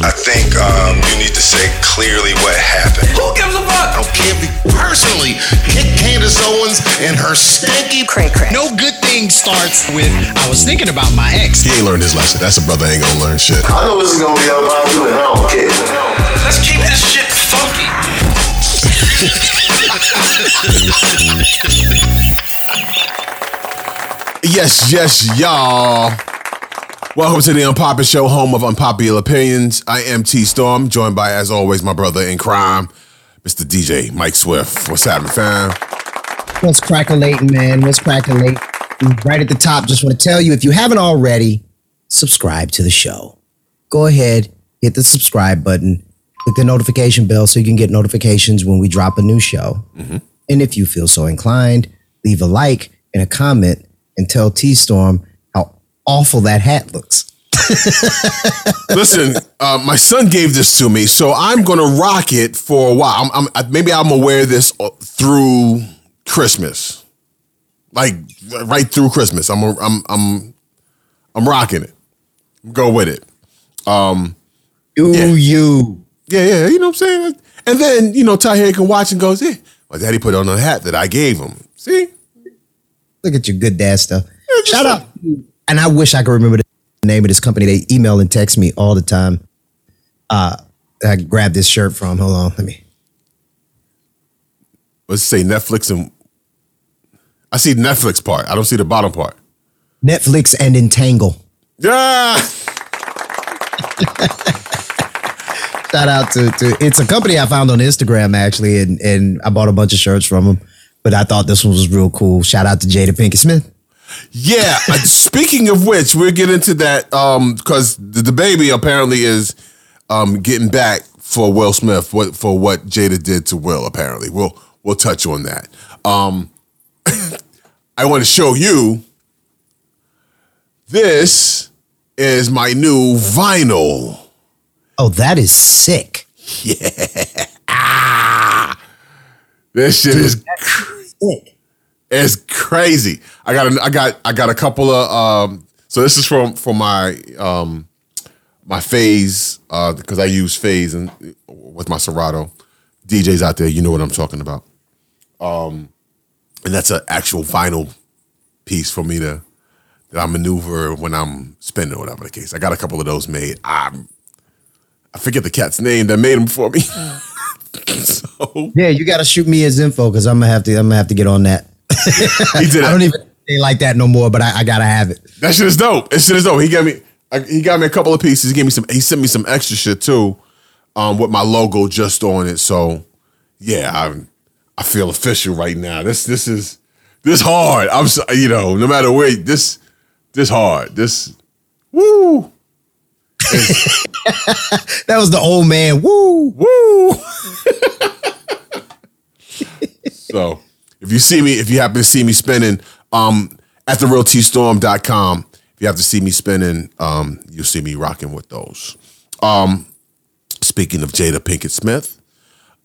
I think um, you need to say clearly what happened. Who gives a fuck? I don't care if you personally kick Candace Owens and her stinky cray cray. No good thing starts with I was thinking about my ex. He ain't learned his lesson. That's a brother ain't gonna learn shit. I know this is gonna be all about you and I don't care. Let's keep this shit funky. Yes, yes, y'all. Welcome to the Unpopular Show, home of unpopular opinions. I am T-Storm, joined by, as always, my brother in crime, Mr. DJ Mike Swift. What's happening, fam? What's crackling, man? What's crackling? Right at the top, just want to tell you if you haven't already, subscribe to the show. Go ahead, hit the subscribe button, click the notification bell so you can get notifications when we drop a new show. Mm-hmm. And if you feel so inclined, leave a like and a comment and tell T-Storm awful that hat looks. Listen, uh, my son gave this to me, so I'm gonna rock it for a while. I'm, I'm maybe I'm gonna wear this uh, through Christmas, like right through Christmas. I'm a, I'm I'm I'm rocking it. Go with it. Um, Ooh, Yeah. you. yeah, yeah, you know what I'm saying. And then you know Tahir can watch and goes, yeah, my daddy put on a hat that I gave him. See, Look at your good dad stuff. just Shout like- out. And I wish I could remember the name of this company. They email and text me all the time. Uh, I grabbed this shirt from. Hold on, let me. let's say Netflix and I see Netflix part. I don't see the bottom part. Netflix and Entangle. Yeah. Shout out to, to it's a company I found on Instagram actually, and and I bought a bunch of shirts from them. But I thought this one was real cool. Shout out to Jada Pinkett Smith. Yeah. uh, speaking of which, we'll get into that um because the, DaBaby apparently is um getting back for Will Smith what for what Jada did to Will. Apparently, we'll we'll touch on that. Um, I want to show you. This is my new vinyl. Oh, that is sick. Yeah. Ah, This shit is Sick. It's crazy. I got a, I got I got a couple of um so this is from for my um my phase uh because I use phase and with my Serato. DJs out there, you know what I'm talking about. Um and that's an actual vinyl piece for me to that I maneuver when I'm spinning or whatever the case. I got a couple of those made. I I forget the cat's name that made them for me. so Yeah, you got to shoot me his info because I'm gonna have to. I'm gonna have to get on that. He did I don't even say like that no more, but I, I gotta have it. That shit is dope. That shit is dope. He got me. I, he got me a couple of pieces. He gave me some. He sent me some extra shit too, um, with my logo just on it. So, yeah, I I feel official right now. This this is this hard. I'm so, you know no matter where this this hard. This woo That was the old man. Woo! woo. so if you see me, if you happen to see me spinning, um, at the realtstorm.com, if you have to see me spinning, um, you'll see me rocking with those. Um, speaking of Jada Pinkett Smith,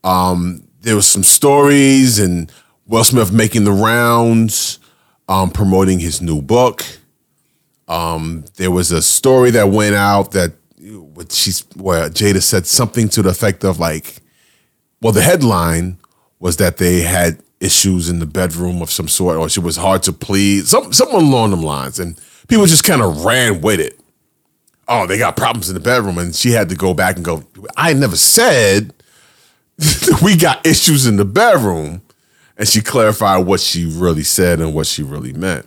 um, there was some stories and Will Smith making the rounds, um, promoting his new book. Um, there was a story that went out that what she's where Jada said something to the effect of like, well, the headline was that they had issues in the bedroom of some sort, or she was hard to please, some something along them lines, and people just kind of ran with it. Oh, they got problems in the bedroom, and she had to go back and go. I never said we got issues in the bedroom, and she clarified what she really said and what she really meant.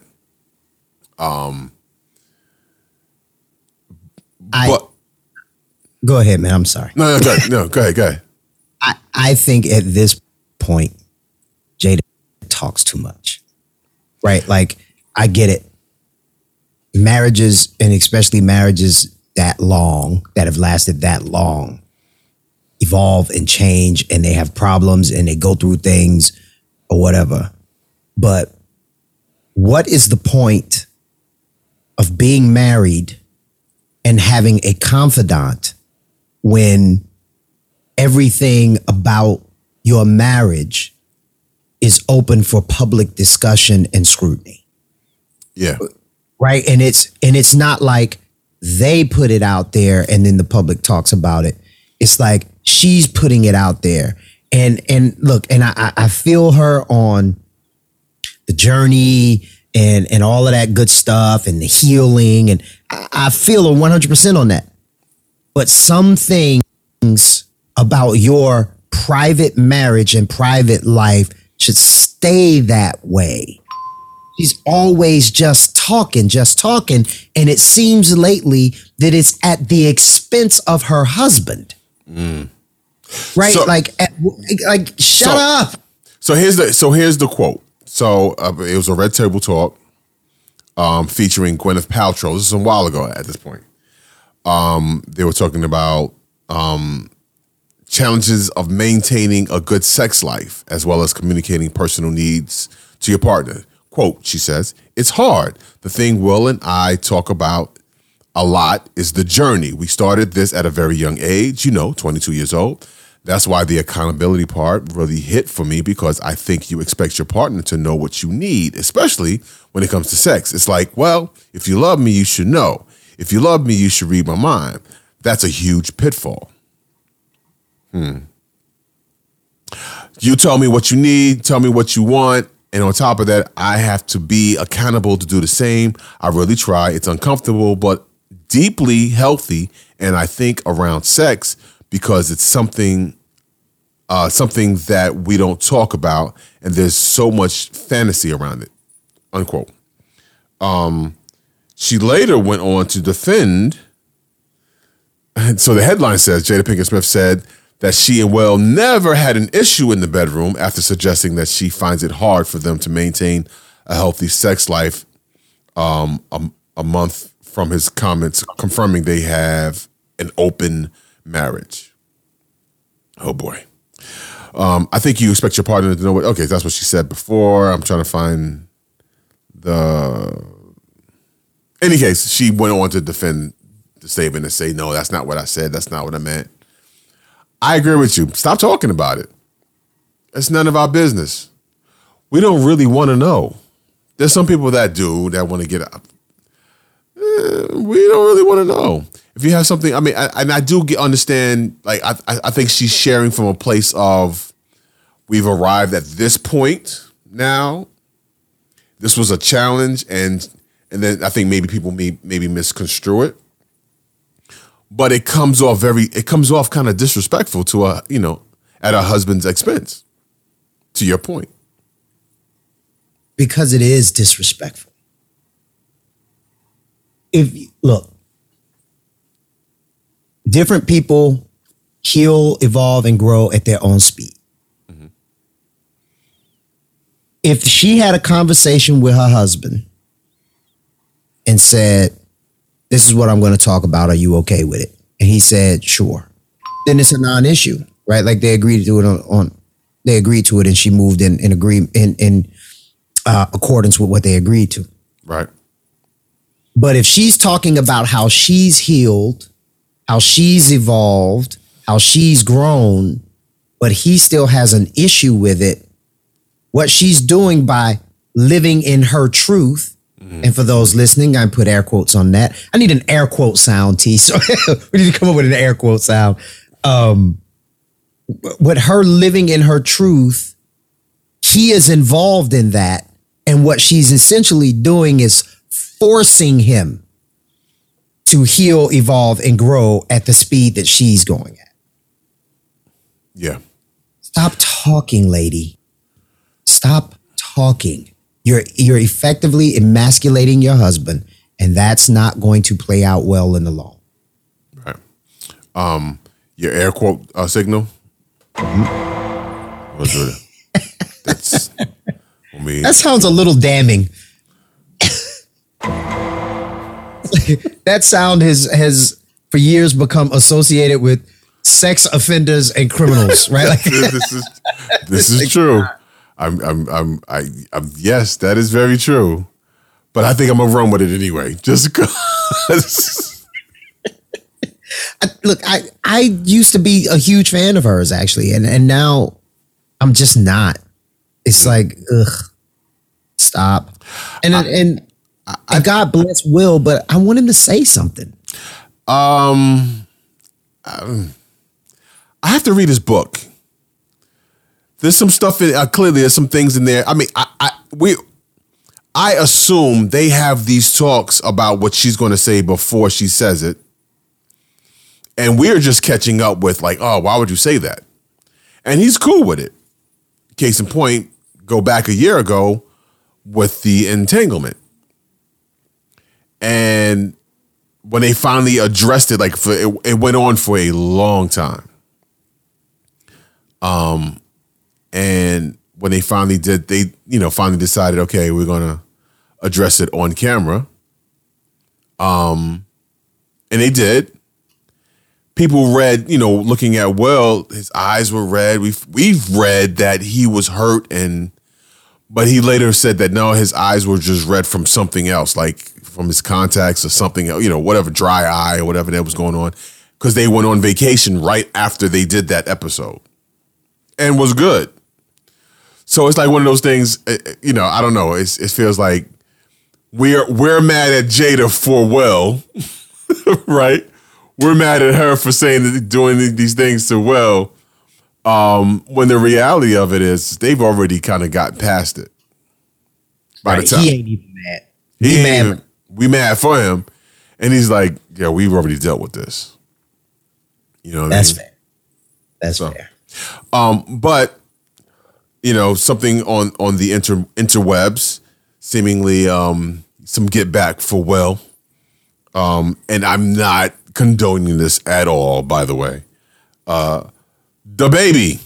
Um, I But go ahead, man. I'm sorry. no, no, go ahead, no, go ahead, go ahead. I, I think at this point, Jada talks too much. Right? Like, I get it. Marriages, and especially marriages that long, that have lasted that long, evolve and change, and they have problems and they go through things or whatever. But what is the point of being married and having a confidant when everything about your marriage is open for public discussion and scrutiny Yeah, right and it's and it's not like they put it out there and then the public talks about it. It's like she's putting it out there. And and look, and I I- feel her on the journey and and all of that good stuff and the healing and I, I feel her 100% on that. But some things about your private marriage and private life should stay that way. She's always just talking, just talking. And it seems lately that it's at the expense of her husband. Right? So- like, at- like, shut So- up. So here's the so here's the quote. So uh, it was a Red Table Talk um, featuring Gwyneth Paltrow. This is a while ago at this point. Um, they were talking about um, challenges of maintaining a good sex life as well as communicating personal needs to your partner. Quote, she says, It's hard. The thing Will and I talk about a lot is the journey. We started this at a very young age, you know, 22 years old. That's why the accountability part really hit for me because I think you expect your partner to know what you need, especially when it comes to sex. It's like, well, if you love me, you should know. If you love me, you should read my mind. That's a huge pitfall. Hmm. You tell me what you need, tell me what you want, and on top of that, I have to be accountable to do the same. I really try. It's uncomfortable, but deeply healthy, and I think around sex because it's something uh, something that we don't talk about, and there's so much fantasy around it. Unquote. Um, she later went on to defend. And so the headline says Jada Pinkett Smith said that she and Will never had an issue in the bedroom after suggesting that she finds it hard for them to maintain a healthy sex life um, a, a month from his comments confirming they have an open marriage. Oh boy. Um, I think you expect your partner to know what. Okay, that's what she said before. I'm trying to find the. Any case, she went on to defend the statement and say, "No, that's not what I said. That's not what I meant." I agree with you. Stop talking about it. It's none of our business. We don't really want to know. There's some people that do that want to get up. Eh, we don't really want to know. If you have something, I mean, I, and I do get understand. Like, I, I think she's sharing from a place of we've arrived at this point now. This was a challenge, and and then I think maybe people may maybe misconstrue it. But it comes off very, it comes off kind of disrespectful to a, you know, at a husband's expense. To your point, because it is disrespectful. If look, different people heal, evolve, and grow at their own speed. If she had a conversation with her husband and said, This is what I'm going to talk about, are you okay with it? And he said, Sure. Then it's a non-issue, right? Like they agreed to do it on, on they agreed to it and she moved in in agree in in uh, accordance with what they agreed to. right? But if she's talking about how she's healed, how she's evolved, how she's grown, but he still has an issue with it, what she's doing by living in her truth. And for those listening, I put air quotes on that. I need an air quote sound, T. So we need to come up with an air quote sound. Um, with her living in her truth, he is involved in that. And what she's essentially doing is forcing him to heal, evolve, and grow at the speed that she's going at. Yeah. Stop talking, lady. Stop talking. You're you're effectively emasculating your husband, and that's not going to play out well in the long. Right. Um, your air quote uh, signal. That. That's. I mean, That sounds a little damning. that sound has has for years become associated with sex offenders and criminals, right? Like this is this is true. I'm I'm I'm I I'm, yes, that is very true. But I think I'm gonna run with it anyway, just because. look, I I used to be a huge fan of hers actually, and and now I'm just not. It's like ugh, stop. And and and, and God bless Will, but I want him to say something. Um, um, I have to read his book. There's some stuff in uh, clearly. There's some things in there. I mean, I, I we, I assume they have these talks about what she's going to say before she says it, and we're just catching up with like, oh, why would you say that? And he's cool with it. Case in point, go back a year ago with the entanglement, and when they finally addressed it, like for it, it went on for a long time. Um, and when they finally did, they you know finally decided, okay, we're gonna address it on camera. Um, and they did. People read, you know, looking at well, his eyes were red. We've we've read that he was hurt and but he later said that no, his eyes were just red from something else, like from his contacts or something, else, you know, whatever dry eye or whatever that was going on, because they went on vacation right after they did that episode, and was good. So it's like one of those things, eh, eh, you know. I don't know. It's, it feels like we're we're mad at Jada for well, right? We're mad at her for saying doing these things to Will um, when the reality of it is, they've already kind of got past it. By Right, the time he ain't even mad. he He mad. even- we mad for him, and he's like, "Yeah, we've already dealt with this." You know, what That's I mean? fair. That's So- fair. Um, but you know, something on on the inter interwebs, seemingly um, some get back for Will. Um, and I'm not condoning this at all, by the way. Uh, DaBaby.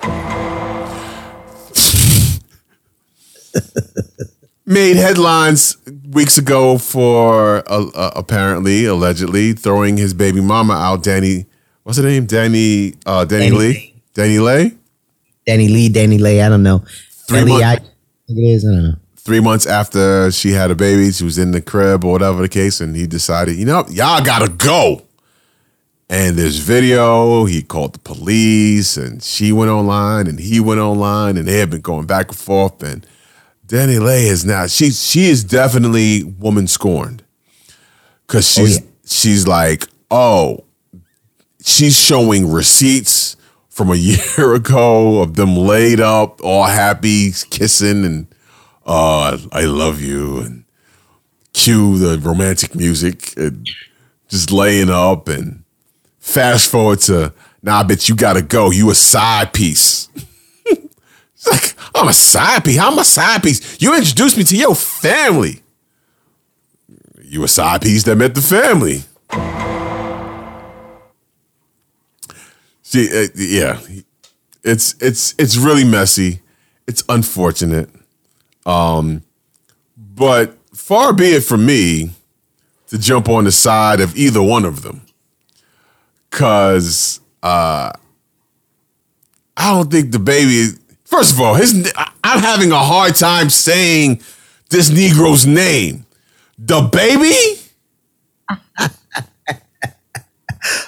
Made headlines weeks ago for uh, uh, apparently, allegedly, throwing his baby mama out. Danny, what's her name? Danny, uh, Danny, Danny Lee. Lee. Danny Lay. Danny Lee, Danny Lay, I don't know. Three months- I it is. I don't know. Three months after she had a baby, she was in the crib or whatever the case, and he decided, you know, y'all gotta go. And there's video. He called the police, and she went online, and he went online, and they have been going back and forth. And Danny Lay is now she she is definitely woman scorned because oh, she's yeah. she's like, oh, she's showing receipts from a year ago of them laid up, all happy, kissing, and uh, I love you, and cue the romantic music, and just laying up, and fast forward to now. I bet you gotta go. You a side piece. It's like I'm a side piece. I'm a side piece? You introduced me to your family. You a side piece that met the family. See, uh, yeah, it's it's it's really messy. It's unfortunate. Um, but far be it from me to jump on the side of either one of them, because uh, I don't think DaBaby. First of all, his I'm having a hard time saying this Negro's name. DaBaby.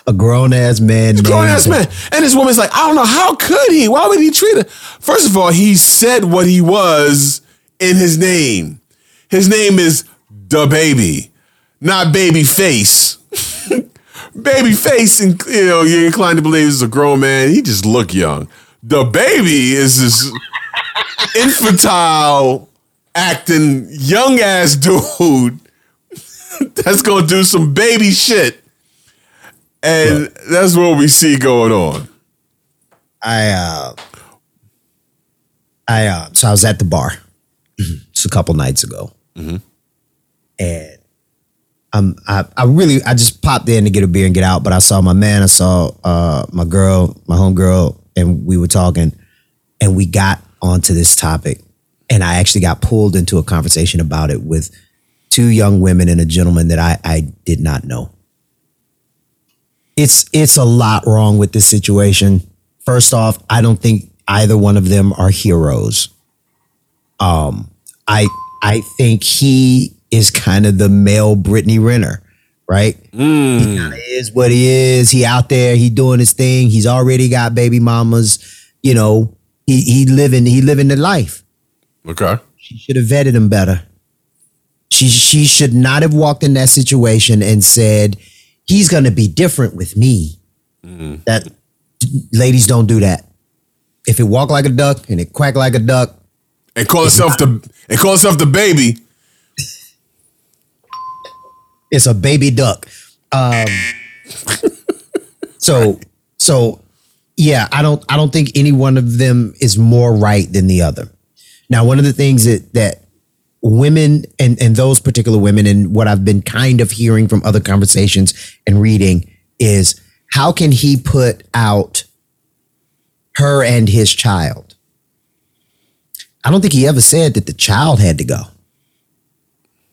A grown ass man. Grown ass man. And this woman's like, I don't know, how could he? Why would he treat her? First of all, he said what he was in his name. His name is DaBaby, not Babyface. Babyface, and you know, you're inclined to believe is a grown man. He just look young. DaBaby is this infantile acting young ass dude that's gonna do some baby shit. And that's what we see going on. I uh I uh so I was at the bar just a couple nights ago. And um I, I really I just popped in to get a beer and get out, but I saw my man, I saw uh my girl, my homegirl, and we were talking and we got onto this topic. And I actually got pulled into a conversation about it with two young women and a gentleman that I, I did not know it's it's a lot wrong with this situation. First off, I don't think either one of them are heroes. Um, I I think he is kind of the male Brittany Renner, right? He kind of is what he is. He out there, he doing his thing. He's already got baby mamas. You know, he he living he living the life. Okay. She should have vetted him better. She she should not have walked in that situation and said, "He's going to be different with me." That ladies don't do that. If it walk like a duck and it quack like a duck, And call itself the and call itself DaBaby. it's a baby duck. Um, so so yeah, I don't I don't think any one of them is more right than the other. Now, one of the things that that women and and those particular women and what I've been kind of hearing from other conversations and reading is how can he put out her and his child? I don't think he ever said that the child had to go.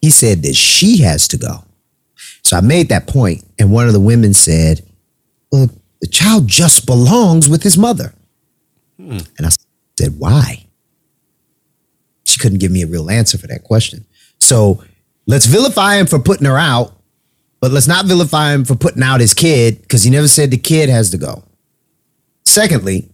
He said that she has to go. So I made that point, and one of the women said, Well, the child just belongs with his mother. Hmm. And I said, Why? She couldn't give me a real answer for that question. So let's vilify him for putting her out, but let's not vilify him for putting out his kid because he never said the kid has to go. Secondly,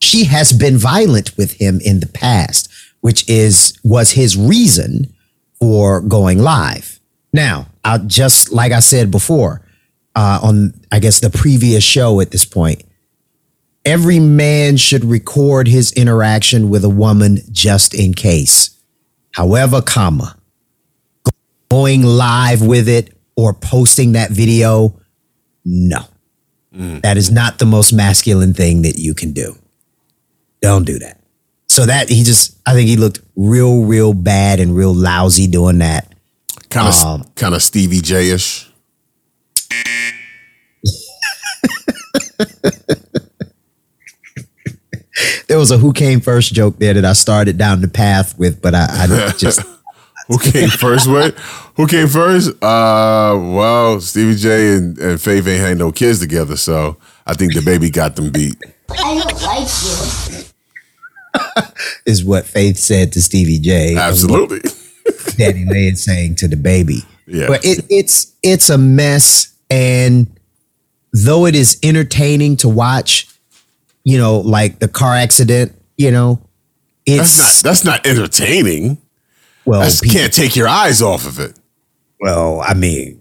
she has been violent with him in the past, which is was his reason for going live. Now, I just like I said before, uh, on I guess the previous show at this point, every man should record his interaction with a woman just in case. However, comma, going live with it or posting that video, no. That is not the most masculine thing that you can do. Don't do that. So that he just, I think he looked real, real bad and real lousy doing that. Kind of Um, kind of Stevie J ish. There was a who came first joke there that I started down the path with, but I, I just Who came first with? Who came first? Uh well, Stevie J and, and Faith ain't had no kids together, so I think DaBaby got them beat. I don't like you. is what Faith said to Stevie J. and what Absolutely. Danileigh is saying to DaBaby. Yeah. But it, it's it's a mess, and though it is entertaining to watch, you know, like the car accident, you know, it's That's not that's not entertaining. well, That's, pe- can't take your eyes off of it. well, I mean,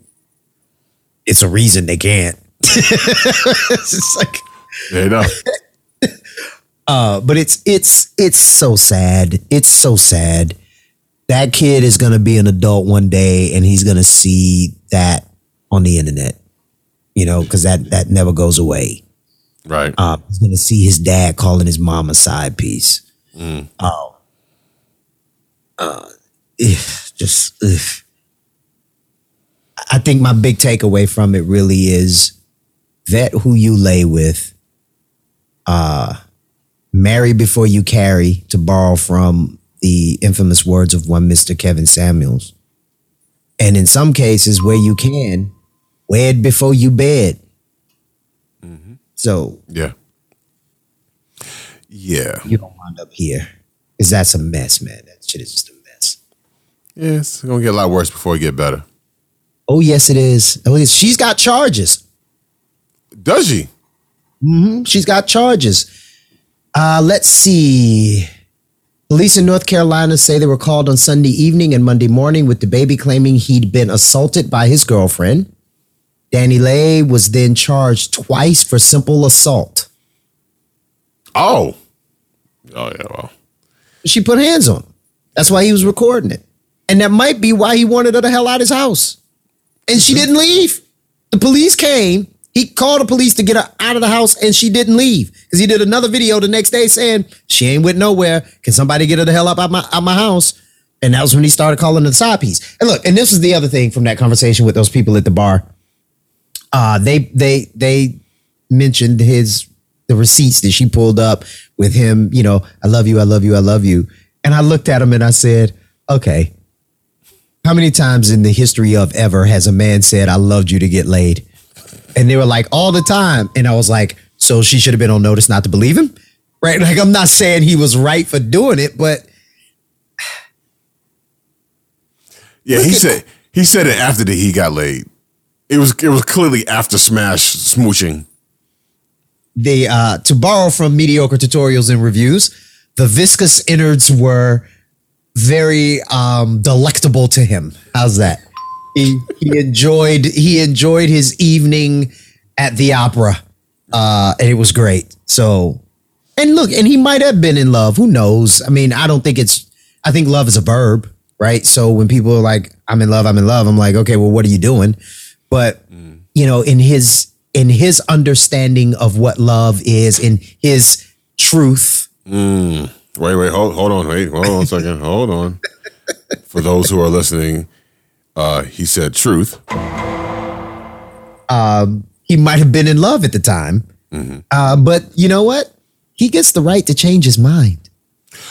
it's a reason they can't. it's like, You know. uh, but it's it's it's so sad. It's so sad. That kid is gonna be an adult one day, and he's gonna see that on the internet. You know, because that that never goes away. Right. Uh, he's gonna see his dad calling his mom a side piece. Oh, uh, ugh, just ugh. I think my big takeaway from it really is vet who you lay with. Uh, marry before you carry, to borrow from the infamous words of one Mister Kevin Samuels. And in some cases, where you can, wed before you bed. So yeah. Yeah. you don't wind up here. Because that's a mess, man. That shit is just a mess. Yeah, it's gonna get a lot worse before it get better. Oh, yes, it is. Oh, yes. She's got charges. Does she? Mm-hmm. She's got charges. Uh, let's see. Police in North Carolina say they were called on Sunday evening and Monday morning with DaBaby claiming he'd been assaulted by his girlfriend. Danileigh was then charged twice for simple assault. Oh. Oh yeah, well. She put hands on him. That's why he was recording it. And that might be why he wanted her the hell out of his house. And she mm-hmm. didn't leave. The police came. He called the police to get her out of the house and she didn't leave. Because he did another video the next day saying, she ain't with nowhere. Can somebody get her the hell up out my, out my house? And that was when he started calling the side piece. And look, and this is the other thing from that conversation with those people at the bar. Uh, they they they mentioned his the receipts that she pulled up with him, you know, I love you, I love you, I love you. And I looked at him and I said, okay, how many times in the history of ever has a man said, I loved you to get laid? And they were like, all the time. And I was like, so she should have been on notice not to believe him? Right? Like, I'm not saying he was right for doing it, but Yeah, he said he said it after the he got laid. It was it was clearly after smash smooching. they uh to borrow from mediocre tutorials and reviews the viscous innards were very um, delectable to him. How's that? He he enjoyed he enjoyed his evening at the opera, uh, and it was great. So, and look, and he might have been in love. Who knows? I mean, I don't think it's. I think love is a verb, right? So when people are like, "I'm in love," I'm in love. I'm like, okay, well, what are you doing? But you know, in his in his understanding of what love is, in his truth, Wait, wait, hold, hold on, wait, hold on a second, hold on. For those who are listening, uh, he said truth. he might have been in love at the time. Uh, but you know what? He gets the right to change his mind.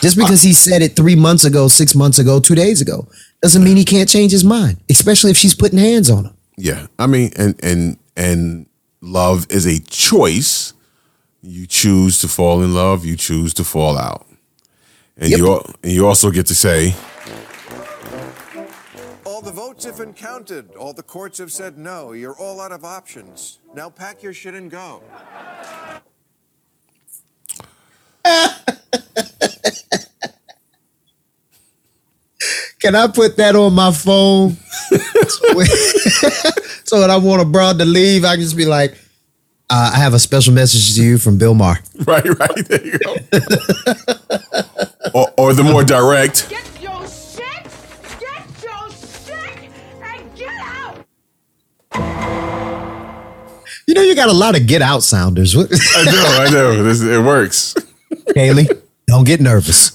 Just because he said it three months ago, six months ago, two days ago, doesn't mean he can't change his mind, especially if she's putting hands on him. Yeah, I mean, and and and love is a choice. You choose to fall in love. You choose to fall out, and Yep. you al- and you also get to say, All the votes have been counted. All the courts have said no. You're all out of options. Now pack your shit and go. Can I put that on my phone? so when I want a broad to leave, I can just be like, uh, I have a special message to you from Bill Maher. right, right, there you go. or, or the more direct, Get your shit, get your shit, and get out. You know, you got a lot of get out sounders. What- I know, I know, this, it works. Haley, don't get nervous.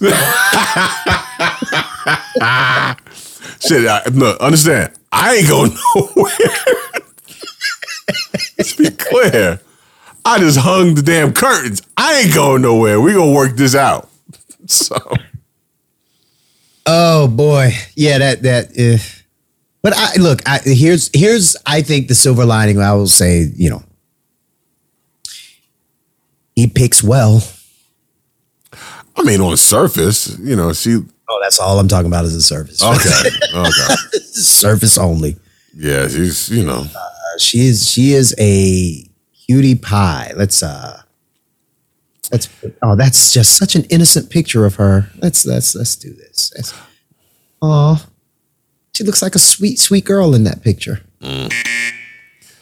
Shit, I, look, understand? I ain't going nowhere. Let's be clear. I just hung the damn curtains. I ain't going nowhere. We gonna work this out. So Oh boy, yeah, that that. Uh, but I look. I, here's here's I think the silver lining. I will say, you know, he picks well. I mean, on surface, you know, she Oh, that's all I'm talking about is the surface. okay, okay, surface only. yeah, she's you know, She is she is a cutie pie. Let's uh, let's. Oh, that's just such an innocent picture of her. Let's let's let's do this. Oh, she looks like a sweet sweet girl in that picture.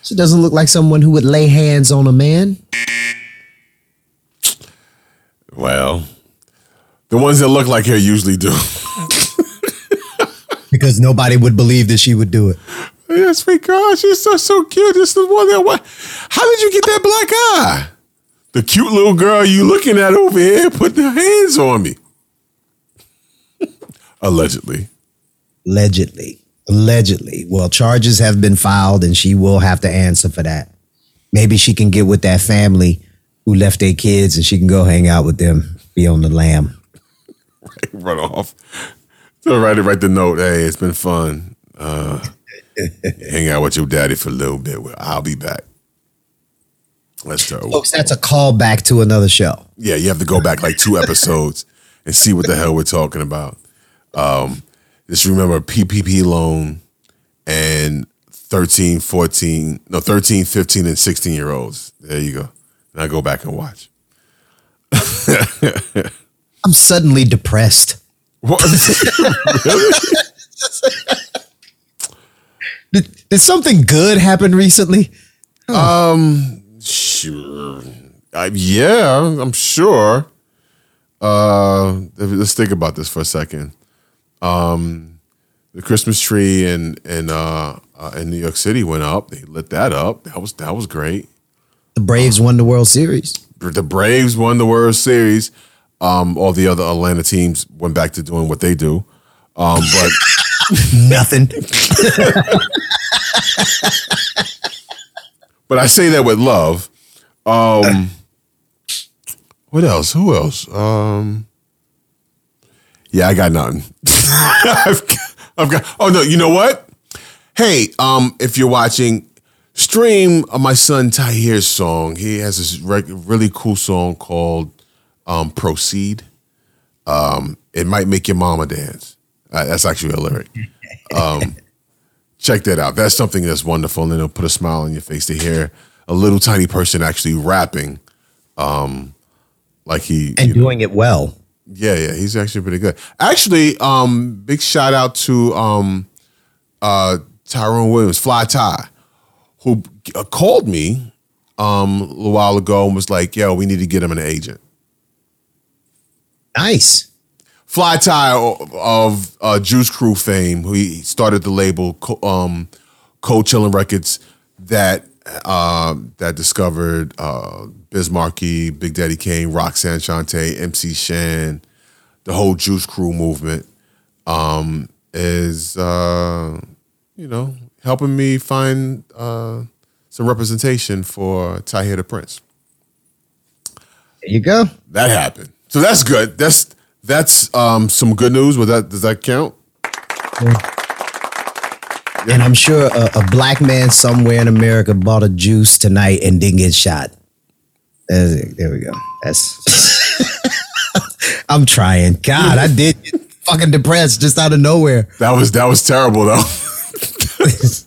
She doesn't look like someone who would lay hands on a man. well, the ones that look like her usually do. because nobody would believe that she would do it. Yes, sweet girl, she's so so cute. This is the one that what? How did you get that black eye? The cute little girl you looking at over here put their hands on me. Allegedly. Allegedly. Allegedly. Well, charges have been filed and she will have to answer for that. Maybe she can get with that family who left their kids and she can go hang out with them, be on the lam. Run off. So write it, write the note. Hey, it's been fun. Uh, hang out with your daddy for a little bit. Well, I'll be back. Let's start. Folks, that's a callback to another show. Yeah, you have to go back like two episodes and see what the hell we're talking about. Um, just remember PPP loan and 13, 14, no, 13, 15, and 16 year olds. There you go. Now go back and watch. I'm suddenly depressed. What? Did, did something good happen recently? Um, Sure. Uh, yeah, I'm sure. Uh, let's think about this for a second. Um, the Christmas tree in in uh, uh, in New York City went up. They lit that up. That was that was great. The Braves won the World Series. The Braves won the World Series. Um, all the other Atlanta teams went back to doing what they do. Um, but Nothing. but I say that with love. Um, what else? Who else? Um, yeah, I got nothing. I've, got, I've got. Oh no, you know what? Hey, um, if you're watching, stream my son Tahir's song. He has this really cool song called um, "Proceed." Um, it might make your mama dance. Uh, that's actually a lyric. Um, check that out. That's something that's wonderful, and it'll put a smile on your face to hear a little tiny person actually rapping, um, like he And you know, doing it well. Yeah, yeah, he's actually pretty good. Actually, um, big shout out to um, uh, Tyrone Williams, Fly Ty, who uh, called me um, a little while ago and was like, "Yo, we need to get him an agent." Nice. Fly Ty of uh, Juice Crew fame, who he started the label Co- um, Cold Chillin' Records that uh, that discovered uh, Biz Markie, Big Daddy Kane, Roxanne Shante, MC Shan, the whole Juice Crew movement, um, is uh, you know helping me find uh, some representation for Tahir the Prince. There you go. That happened, so that's good. That's that's um, some good news. Would that does that count? And I'm sure a, a black man somewhere in America bought a juice tonight and didn't get shot. There, there we go. That's. I'm trying. God, I did get fucking depressed just out of nowhere. That was that was terrible though.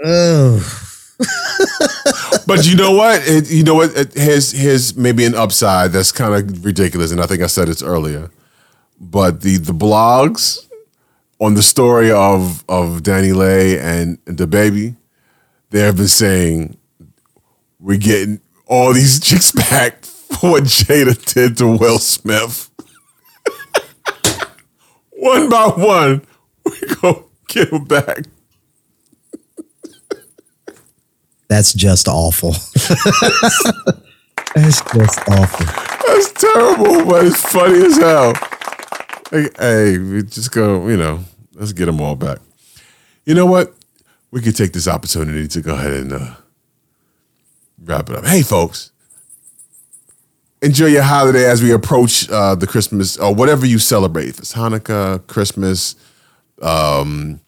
Oh, But you know what? It, you know what? It, here's maybe an upside that's kind of ridiculous, and I think I said this earlier. But the the blogs on the story of of Danileigh and DaBaby, they have been saying we're getting all these chicks back for what Jada did to Will Smith. one by one, we go get them back. That's just awful. that's just awful. That's terrible, but it's funny as hell. Like, hey, we just go, you know, let's get them all back. You know what? We could take this opportunity to go ahead and uh, wrap it up. Hey, folks, enjoy your holiday as we approach uh, the Christmas or whatever you celebrate. If it's Hanukkah, Christmas, um,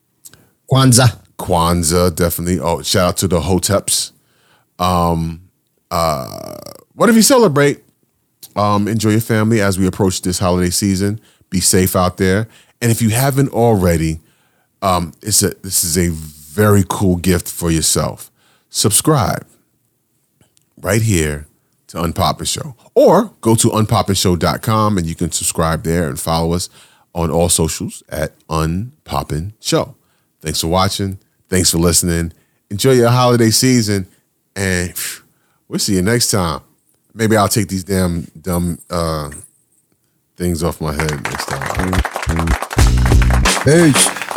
Kwanzaa. Kwanzaa, definitely. Oh, shout out to the Hoteps. Um, uh, whatever you celebrate, um, enjoy your family as we approach this holiday season. Be safe out there, and if you haven't already, um, it's a this is a very cool gift for yourself. Subscribe right here to Unpoppin' Show, or go to unpopinshow.com and you can subscribe there and follow us on all socials at Unpoppin' Show. Thanks for watching. Thanks for listening. Enjoy your holiday season, and we'll see you next time. Maybe I'll take these damn dumb uh, things off my head next time. Peace.